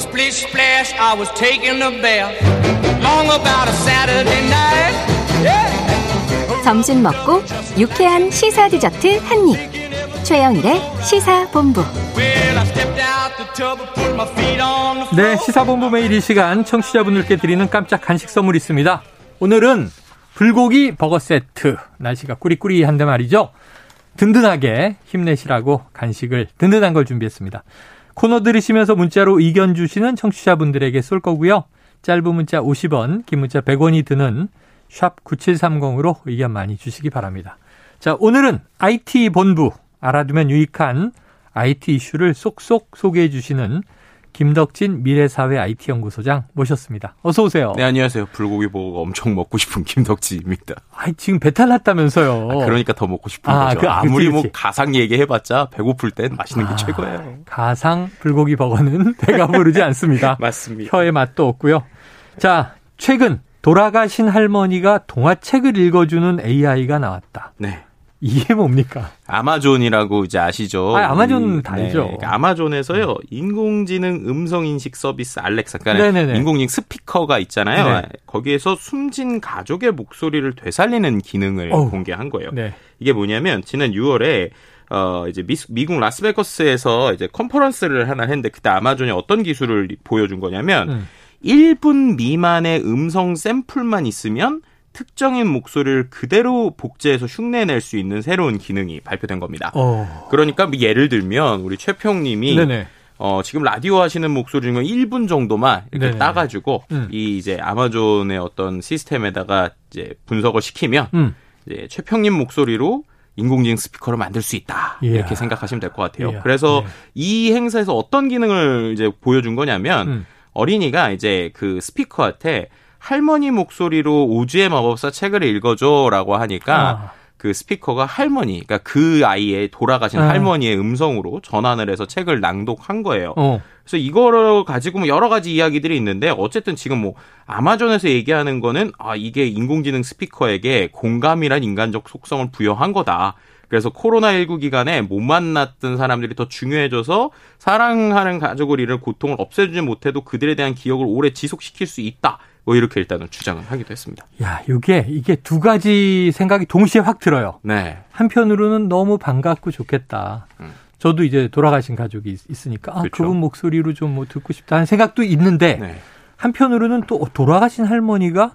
Splish splash, I was taking a bath. Long about a Saturday night. Yeah. 점심 먹고 유쾌한 시사 디저트 한 입. 최영일의 시사 본부. Well, I stepped out the tub and put my feet on the 네, 시사본부 매일 이 시간 청취자분들께 드리는 깜짝 간식 선물 있습니다. 오늘은 불고기 버거 세트. 날씨가 꾸리꾸리한데 말이죠. 든든하게 힘내시라고 간식을 든든한 걸 준비했습니다. 코너 들으시면서 문자로 의견 주시는 청취자분들에게 쏠 거고요. 짧은 문자 50원, 긴 문자 100원이 드는 샵 9730으로 의견 많이 주시기 바랍니다. 자, 오늘은 IT 본부 알아두면 유익한 IT 이슈를 쏙쏙 소개해 주시는 김덕진 미래사회 IT연구소장 모셨습니다. 어서 오세요. 네, 안녕하세요. 불고기 버거가 엄청 먹고 싶은 김덕지입니다. 아, 지금 배탈 났다면서요. 아, 그러니까 더 먹고 싶은 아, 거죠. 그, 아, 아무리 그치, 뭐 그치. 가상 얘기해봤자 배고플 땐 맛있는 게 아, 최고예요. 가상 불고기 버거는 배가 부르지 않습니다. 맞습니다. 혀의 맛도 없고요. 자, 최근 돌아가신 할머니가 동화책을 읽어주는 AI가 나왔다. 네. 이게 뭡니까? 아마존이라고 이제 아시죠? 아, 아마존 이- 다 알죠. 그러니까 아마존에서요, 인공지능 음성 인식 서비스 알렉사, 그러니까. 인공지능 스피커가 있잖아요. 네. 거기에서 숨진 가족의 목소리를 되살리는 기능을 어우. 공개한 거예요. 네. 이게 뭐냐면 지난 6월에 어 이제 미, 미국 라스베거스에서 이제 컨퍼런스를 하나 했는데 그때 아마존이 어떤 기술을 보여준 거냐면 음. 1분 미만의 음성 샘플만 있으면 특정인 목소리를 그대로 복제해서 흉내낼 수 있는 새로운 기능이 발표된 겁니다. 어. 그러니까 뭐 예를 들면 우리 최평님이 네네. 어, 지금 라디오 하시는 목소리 중에 1분 정도만 이렇게 네네. 따가지고 음. 이 이제 아마존의 어떤 시스템에다가 이제 분석을 시키면 음. 이제 최평님 목소리로 인공지능 스피커를 만들 수 있다 이야. 이렇게 생각하시면 될 것 같아요. 이야. 그래서 네. 이 행사에서 어떤 기능을 이제 보여준 거냐면 음. 어린이가 이제 그 스피커한테 할머니 목소리로 오즈의 마법사 책을 읽어줘라고 하니까 아. 그 스피커가 할머니, 그러니까 그 아이의 돌아가신 아. 할머니의 음성으로 전환을 해서 책을 낭독한 거예요. 어. 그래서 이거를 가지고 뭐 여러 가지 이야기들이 있는데 어쨌든 지금 뭐 아마존에서 얘기하는 거는 아 이게 인공지능 스피커에게 공감이란 인간적 속성을 부여한 거다. 그래서 코로나19 기간에 못 만났던 사람들이 더 중요해져서 사랑하는 가족을 잃을 고통을 없애주지 못해도 그들에 대한 기억을 오래 지속시킬 수 있다. 뭐 이렇게 일단은 주장을 하기도 했습니다. 야, 이게, 이게 두 가지 생각이 동시에 확 들어요. 네. 한편으로는 너무 반갑고 좋겠다. 음. 저도 이제 돌아가신 가족이 있- 있으니까 아, 그렇죠. 그분 목소리로 좀 뭐 듣고 싶다는 생각도 있는데 네. 한편으로는 또 돌아가신 할머니가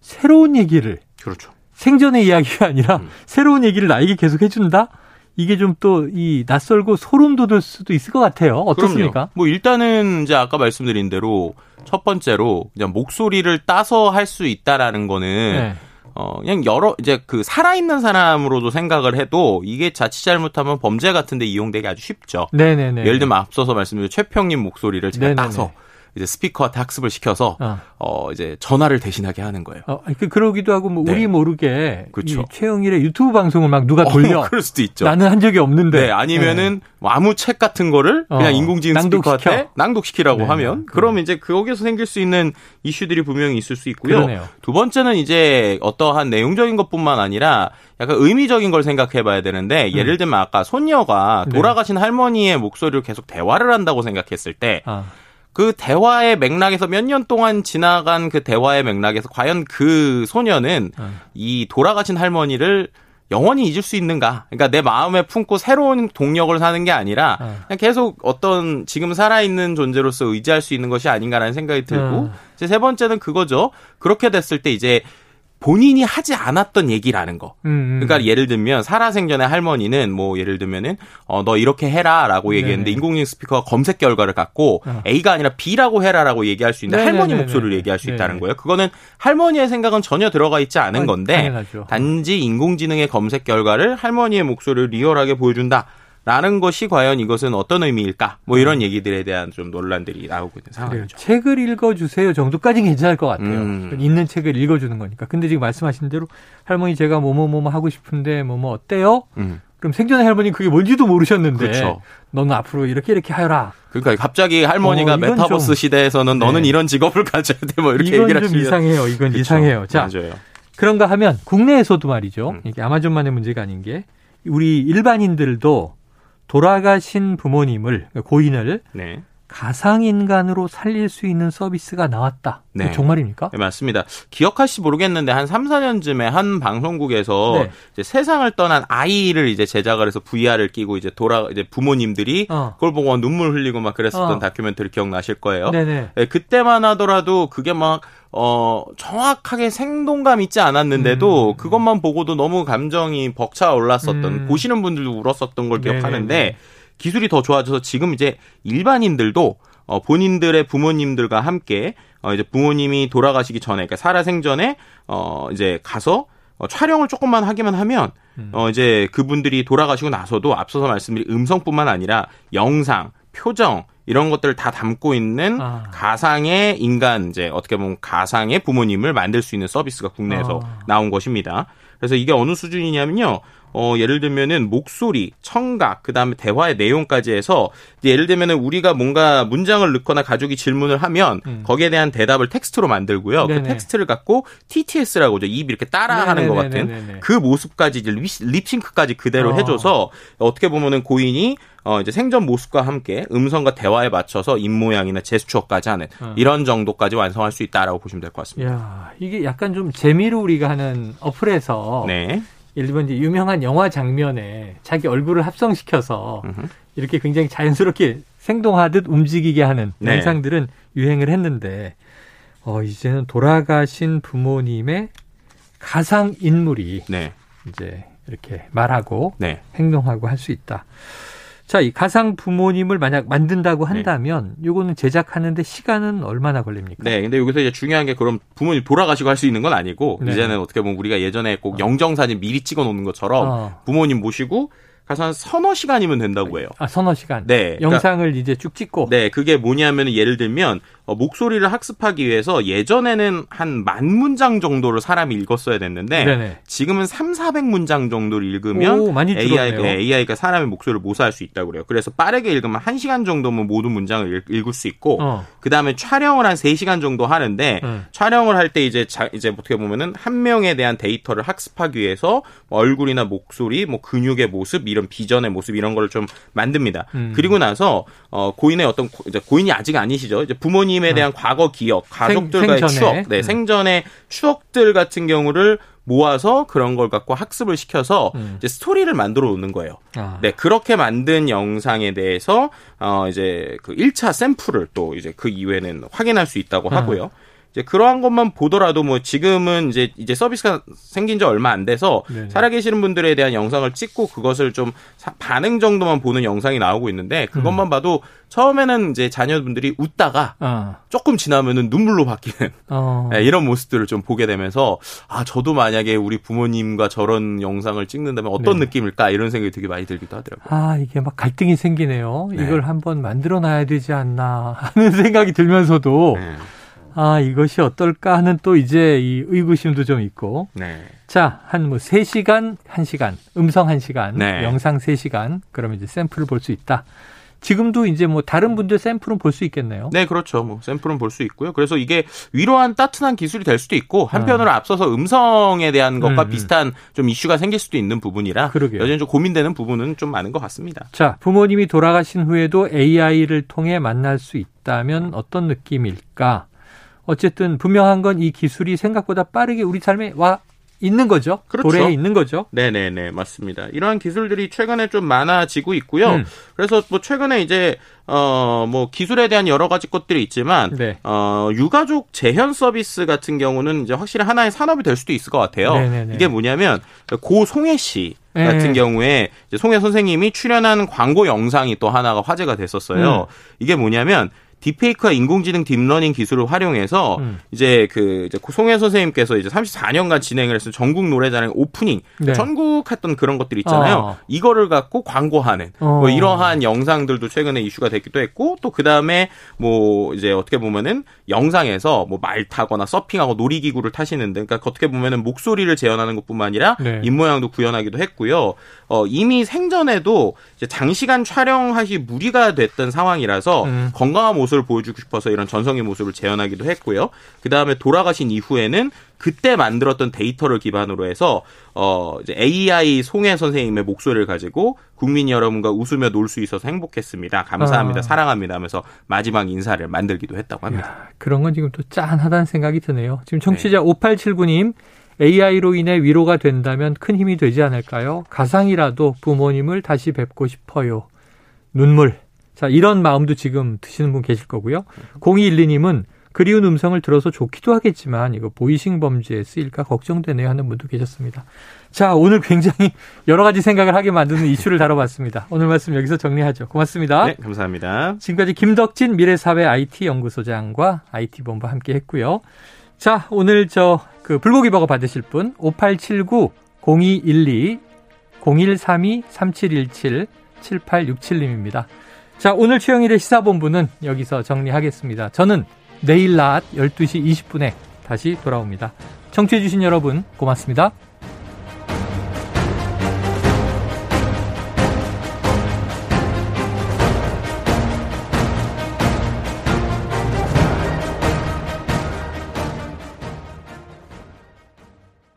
새로운 얘기를 그렇죠. 생전의 이야기가 아니라 음. 새로운 얘기를 나에게 계속 해준다? 이게 좀 또 이 낯설고 소름 돋을 수도 있을 것 같아요. 어떻습니까? 그럼요. 뭐 일단은 이제 아까 말씀드린 대로 첫 번째로 그냥 목소리를 따서 할 수 있다라는 거는 네. 어 그냥 여러 이제 그 살아있는 사람으로도 생각을 해도 이게 자칫 잘못하면 범죄 같은데 이용되기 아주 쉽죠. 네네네. 예를 들면 앞서서 말씀드린 최평님 목소리를 제가 네네네. 따서 이제 스피커한테 학습을 시켜서 어. 어 이제 전화를 대신하게 하는 거예요. 어, 그, 그러기도 하고, 뭐, 네. 우리 모르게. 그렇죠. 이 최영일의 유튜브 방송을 막 누가 돌려. 어, 그럴 수도 있죠. 나는 한 적이 없는데. 네, 아니면은 뭐 아무 책 같은 거를 어, 그냥 인공지능 낭독시켜. 스피커한테 낭독시키라고 네, 하면 그래. 그러면 이제 거기서 생길 수 있는 이슈들이 분명히 있을 수 있고요. 그러네요. 두 번째는 이제 어떠한 내용적인 것뿐만 아니라 약간 의미적인 걸 생각해 봐야 되는데 예를 들면 아까 손녀가 음. 네. 돌아가신 할머니의 목소리로 계속 대화를 한다고 생각했을 때 아, 그 대화의 맥락에서 몇 년 동안 지나간 그 대화의 맥락에서 과연 그 소녀는 어. 이 돌아가신 할머니를 영원히 잊을 수 있는가? 그러니까 내 마음에 품고 새로운 동력을 사는 게 아니라 어. 그냥 계속 어떤 지금 살아있는 존재로서 의지할 수 있는 것이 아닌가라는 생각이 들고 어. 이제 세 번째는 그거죠. 그렇게 됐을 때 이제 본인이 하지 않았던 얘기라는 거. 음, 음. 그러니까 예를 들면 살아생전에 할머니는 뭐 예를 들면은 어 너 이렇게 해라라고 얘기했는데 네네. 인공지능 스피커가 검색 결과를 갖고 어. A가 아니라 B라고 해라라고 얘기할 수 있는 네네네네. 할머니 목소리를 얘기할 수 있다는 네네. 거예요. 그거는 할머니의 생각은 전혀 들어가 있지 않은 아, 건데 당연하죠. 단지 인공지능의 검색 결과를 할머니의 목소리를 리얼하게 보여준다. 라는 것이 과연 이것은 어떤 의미일까? 뭐 이런 얘기들에 대한 좀 논란들이 나오고 있는. 상황이죠. 책을 읽어주세요 정도까지는 괜찮을 것 같아요. 음. 있는 책을 읽어주는 거니까. 근데 지금 말씀하신 대로 할머니 제가 뭐뭐뭐 하고 싶은데 뭐뭐 어때요? 음. 그럼 생전에 할머니 그게 뭔지도 모르셨는데 그렇죠. 너는 앞으로 이렇게 이렇게 하여라. 그러니까 갑자기 할머니가 어, 메타버스 좀- 시대에서는 너는 네. 이런 직업을 가져야 돼. 뭐 이렇게 얘기를 좀 하시면 이상해요. 이건 그렇죠. 이상해요. 자, 맞아요. 그런가 하면 국내에서도 말이죠. 음. 이게 아마존만의 문제가 아닌 게 우리 일반인들도 돌아가신 부모님을 고인을 네. 가상인간으로 살릴 수 있는 서비스가 나왔다. 네. 정말입니까? 네, 맞습니다. 기억하실지 모르겠는데 한 3, 4년쯤에 한 방송국에서 네. 이제 세상을 떠난 아이를 이제 제작을 해서 VR을 끼고 이제 돌아 이제 부모님들이 어. 그걸 보고 눈물 흘리고 막 그랬었던 어. 다큐멘터리 기억나실 거예요. 네네. 네, 그때만 하더라도 그게 막, 어, 정확하게 생동감 있지 않았는데도 음. 그것만 보고도 너무 감정이 벅차 올랐었던, 음. 보시는 분들도 울었었던 걸 네네네. 기억하는데 기술이 더 좋아져서 지금 이제 일반인들도 어, 본인들의 부모님들과 함께 어, 이제 부모님이 돌아가시기 전에, 그러니까 살아생전에 어, 이제 가서 어, 촬영을 조금만 하기만 하면 음. 어 이제 그분들이 돌아가시고 나서도 앞서서 말씀드린 음성뿐만 아니라 영상, 표정 이런 것들을 다 담고 있는 아. 가상의 인간 이제 어떻게 보면 가상의 부모님을 만들 수 있는 서비스가 국내에서 아. 나온 것입니다. 그래서 이게 어느 수준이냐면요. 어, 예를 들면은 목소리, 청각, 그 다음에 대화의 내용까지 해서 예를 들면은 우리가 뭔가 문장을 넣거나 가족이 질문을 하면 음. 거기에 대한 대답을 텍스트로 만들고요. 그 네네. 텍스트를 갖고 TTS라고 하죠. 입 이렇게 따라하는 것 같은. 그 모습까지 이제 립- 립싱크까지 그대로 어. 해줘서 어떻게 보면은 고인이 어 이제 생전 모습과 함께 음성과 대화에 맞춰서 입 모양이나 제스처까지 하는 어. 이런 정도까지 완성할 수 있다라고 보시면 될 것 같습니다. 야 이게 약간 좀 재미로 우리가 하는 어플에서 네. 예를 들면 이제 유명한 영화 장면에 자기 얼굴을 합성시켜서 음흠. 이렇게 굉장히 자연스럽게 생동하듯 움직이게 하는 네. 영상들은 유행을 했는데 어 이제는 돌아가신 부모님의 가상 인물이 네. 이제 이렇게 말하고 네. 행동하고 할 수 있다. 자, 이 가상 부모님을 만약 만든다고 한다면 요거는 제작하는데 시간은 얼마나 걸립니까? 네. 근데 여기서 이제 중요한 게 그럼 부모님 돌아가시고 할 수 있는 건 아니고 네. 이제는 어떻게 보면 우리가 예전에 꼭 영정 사진 미리 찍어 놓는 것처럼 어. 부모님 모시고 가서 한 서너 시간이면 된다고 해요. 아, 서너 시간. 네. 그러니까 영상을 이제 쭉 찍고 네, 그게 뭐냐면 예를 들면 어, 목소리를 학습하기 위해서 예전에는 한 만 문장 정도를 사람이 읽었어야 됐는데 네네. 지금은 3, 400문장 정도를 읽으면 오, 많이 AI가, 줄었네요. AI가 사람의 목소리를 모사할 수 있다고 그래요. 그래서 빠르게 읽으면 1시간 정도면 모든 문장을 읽, 읽을 수 있고 어. 그다음에 촬영을 한 3시간 정도 하는데 음. 촬영을 할 때 이제 자, 이제 어떻게 보면은 한 명에 대한 데이터를 학습하기 위해서 뭐 얼굴이나 목소리, 뭐 근육의 모습, 이런 비전의 모습 이런 걸 좀 만듭니다. 음. 그리고 나서 어 고인의 어떤 고- 이제 고인이 아직 아니시죠. 이제 부모님 에 대한 과거 기억, 가족들과의 어. 생전에. 추억, 네, 음. 생전의 추억들 같은 경우를 모아서 그런 걸 갖고 학습을 시켜서 음. 이제 스토리를 만들어 놓는 거예요. 아. 네, 그렇게 만든 영상에 대해서 어 이제 그 1차 샘플을 또 이제 그 이후에는 확인할 수 있다고 아. 하고요. 이제 그러한 것만 보더라도 뭐 지금은 이제 이제 서비스가 생긴 지 얼마 안 돼서 네네. 살아계시는 분들에 대한 영상을 찍고 그것을 좀 사- 반응 정도만 보는 영상이 나오고 있는데 그것만 봐도 처음에는 이제 자녀분들이 웃다가 어. 조금 지나면은 눈물로 바뀌는 어. 네, 이런 모습들을 좀 보게 되면서 아 저도 만약에 우리 부모님과 저런 영상을 찍는다면 어떤 네. 느낌일까 이런 생각이 되게 많이 들기도 하더라고요. 아, 이게 막 갈등이 생기네요. 네. 이걸 한번 만들어 놔야 되지 않나 하는 생각이 들면서도 네. 아, 이것이 어떨까 하는 또 이제 이 의구심도 좀 있고. 네. 자, 한 뭐 3시간, 1시간, 음성 1시간, 네. 영상 3시간, 그러면 이제 샘플을 볼 수 있다. 지금도 이제 뭐 다른 분들 샘플은 볼 수 있겠네요. 네, 그렇죠. 뭐 샘플은 볼 수 있고요. 그래서 이게 위로한 따뜻한 기술이 될 수도 있고 한편으로 앞서서 음성에 대한 것과 음, 음. 비슷한 좀 이슈가 생길 수도 있는 부분이라 그러게요. 여전히 좀 고민되는 부분은 좀 많은 것 같습니다. 자, 부모님이 돌아가신 후에도 AI를 통해 만날 수 있다면 어떤 느낌일까? 어쨌든 분명한 건 이 기술이 생각보다 빠르게 우리 삶에 와 있는 거죠. 그렇죠. 도래에 있는 거죠. 네네네 맞습니다. 이러한 기술들이 최근에 좀 많아지고 있고요. 음. 그래서 뭐 최근에 이제 어 뭐 기술에 대한 여러 가지 것들이 있지만 네. 어 유가족 재현 서비스 같은 경우는 이제 확실히 하나의 산업이 될 수도 있을 것 같아요. 네네네. 이게 뭐냐면 고 송혜 씨 네. 같은 경우에 이제 송혜 선생님이 출연한 광고 영상이 또 하나가 화제가 됐었어요. 음. 이게 뭐냐면 딥페이크와 인공지능 딥러닝 기술을 활용해서 음. 이제 그 이제 송해 선생님께서 이제 34년간 진행을 해서 전국 노래자랑 오프닝 네. 전국 했던 그런 것들 있잖아요. 어. 이거를 갖고 광고하는 어. 뭐 이러한 영상들도 최근에 이슈가 됐기도 했고 또 그다음에 뭐 이제 어떻게 보면은 영상에서 뭐 말 타거나 서핑하고 놀이기구를 타시는 등 그러니까 어떻게 보면은 목소리를 재현하는 것뿐만 아니라 네. 입모양도 구현하기도 했고요. 어 이미 생전에도 이제 장시간 촬영하시 무리가 됐던 상황이라서 음. 건강한 모습 모습을 보여주고 싶어서 이런 전성기 모습을 재현하기도 했고요. 그 다음에 돌아가신 이후에는 그때 만들었던 데이터를 기반으로 해서 어 이제 AI 송혜 선생님의 목소리를 가지고 국민 여러분과 웃으며 놀 수 있어서 행복했습니다. 감사합니다. 아. 사랑합니다. 하면서 마지막 인사를 만들기도 했다고 합니다. 야, 그런 건 지금 또 짠하다는 생각이 드네요. 지금 청취자 5879님 AI로 인해 위로가 된다면 큰 힘이 되지 않을까요? 가상이라도 부모님을 다시 뵙고 싶어요. 눈물. 자, 이런 마음도 지금 드시는 분 계실 거고요. 0212님은 그리운 음성을 들어서 좋기도 하겠지만 이거 보이싱 범죄에 쓰일까 걱정되네요 하는 분도 계셨습니다. 자, 오늘 굉장히 여러 가지 생각을 하게 만드는 이슈를 다뤄봤습니다. 오늘 말씀 여기서 정리하죠. 고맙습니다. 네, 감사합니다. 지금까지 김덕진 미래사회 IT 연구소장과 IT본부 함께 했고요. 자, 오늘 저 그 불고기 버거 받으실 분 5879 0212 0132 3717 7867님입니다. 자, 오늘 최영일의 시사본부는 여기서 정리하겠습니다. 저는 내일 낮 12시 20분에 다시 돌아옵니다. 청취해주신 여러분 고맙습니다.